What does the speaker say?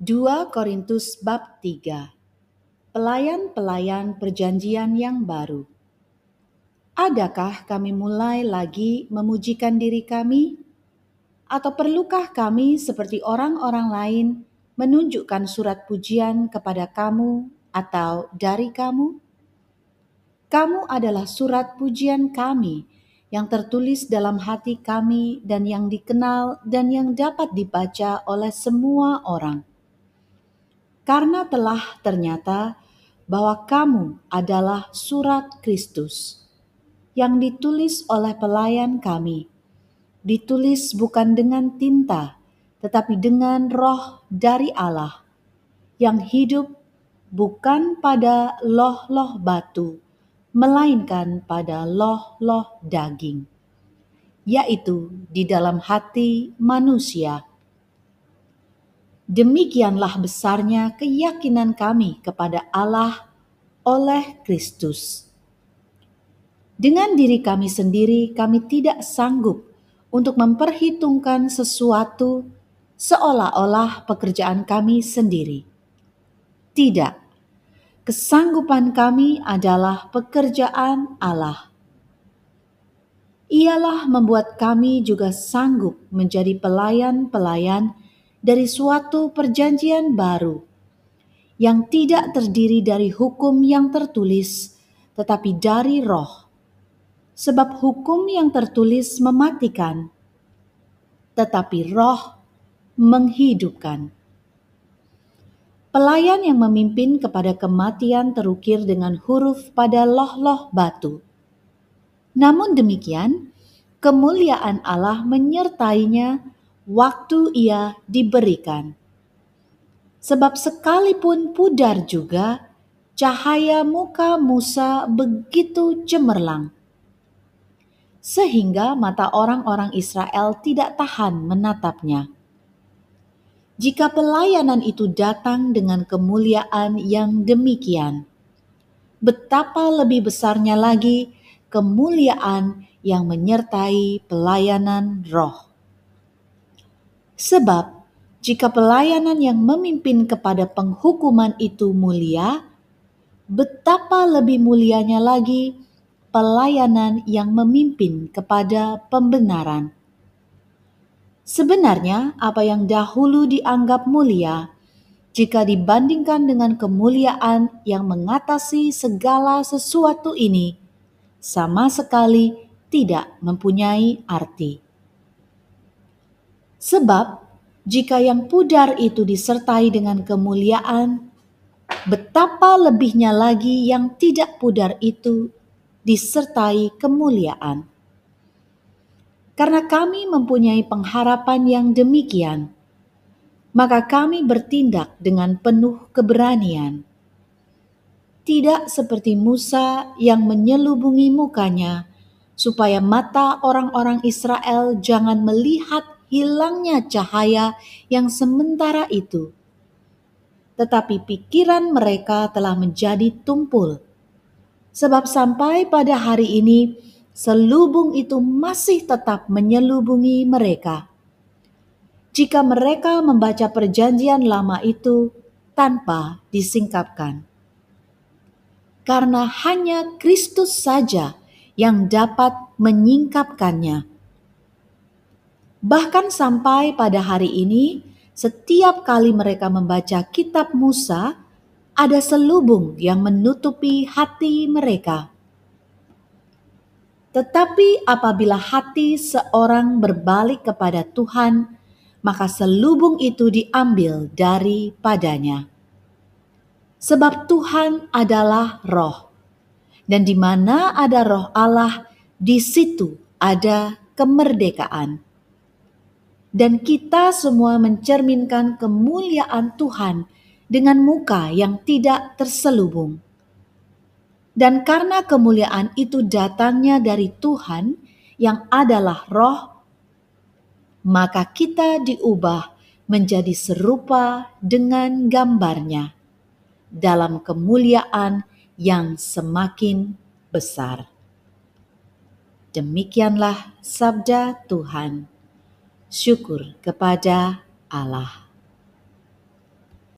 2 Korintus bab 3 Pelayan-pelayan perjanjian yang baru Adakah kami mulai lagi memujikan diri kami? Atau perlukah kami seperti orang-orang lain menunjukkan surat pujian kepada kamu atau dari kamu? Kamu adalah surat pujian kami yang tertulis dalam hati kami dan yang dikenal dan yang dapat dibaca oleh semua orang karena telah ternyata bahwa kamu adalah surat Kristus yang ditulis oleh pelayan kami, ditulis bukan dengan tinta, tetapi dengan roh dari Allah yang hidup bukan pada loh-loh batu, melainkan pada loh-loh daging, yaitu di dalam hati manusia Demikianlah besarnya keyakinan kami kepada Allah oleh Kristus. Dengan diri kami sendiri, kami tidak sanggup untuk memperhitungkan sesuatu seolah-olah pekerjaan kami sendiri. Tidak, kesanggupan kami adalah pekerjaan Allah. Ialah membuat kami juga sanggup menjadi pelayan-pelayan dari suatu perjanjian baru yang tidak terdiri dari hukum yang tertulis, tetapi dari roh. Sebab hukum yang tertulis mematikan, tetapi roh menghidupkan. Pelayan yang memimpin kepada kematian terukir dengan huruf pada loh-loh batu. Namun demikian, kemuliaan Allah menyertainya waktu ia diberikan. Sebab sekalipun pudar juga, cahaya muka Musa begitu cemerlang, sehingga mata orang-orang Israel tidak tahan menatapnya. Jika pelayanan itu datang dengan kemuliaan yang demikian, betapa lebih besarnya lagi kemuliaan yang menyertai pelayanan roh. Sebab jika pelayanan yang memimpin kepada penghukuman itu mulia, betapa lebih mulianya lagi pelayanan yang memimpin kepada pembenaran. Sebenarnya, apa yang dahulu dianggap mulia, jika dibandingkan dengan kemuliaan yang mengatasi segala sesuatu ini, sama sekali tidak mempunyai arti. Sebab jika yang pudar itu disertai dengan kemuliaan, betapa lebihnya lagi yang tidak pudar itu disertai kemuliaan. Karena kami mempunyai pengharapan yang demikian, maka kami bertindak dengan penuh keberanian. Tidak seperti Musa yang menyelubungi mukanya, supaya mata orang-orang Israel jangan melihat hilangnya cahaya yang sementara itu. Tetapi pikiran mereka telah menjadi tumpul. Sebab sampai pada hari ini, selubung itu masih tetap menyelubungi mereka. Jika mereka membaca perjanjian lama itu tanpa disingkapkan. Karena hanya Kristus saja yang dapat menyingkapkannya Bahkan sampai pada hari ini, setiap kali mereka membaca kitab Musa, ada selubung yang menutupi hati mereka. Tetapi apabila hati seorang berbalik kepada Tuhan, maka selubung itu diambil daripadanya. Sebab Tuhan adalah roh, dan di mana ada roh Allah, di situ ada kemerdekaan dan kita semua mencerminkan kemuliaan Tuhan dengan muka yang tidak terselubung. Dan karena kemuliaan itu datangnya dari Tuhan yang adalah roh, maka kita diubah menjadi serupa dengan gambarnya dalam kemuliaan yang semakin besar. Demikianlah sabda Tuhan syukur kepada Allah.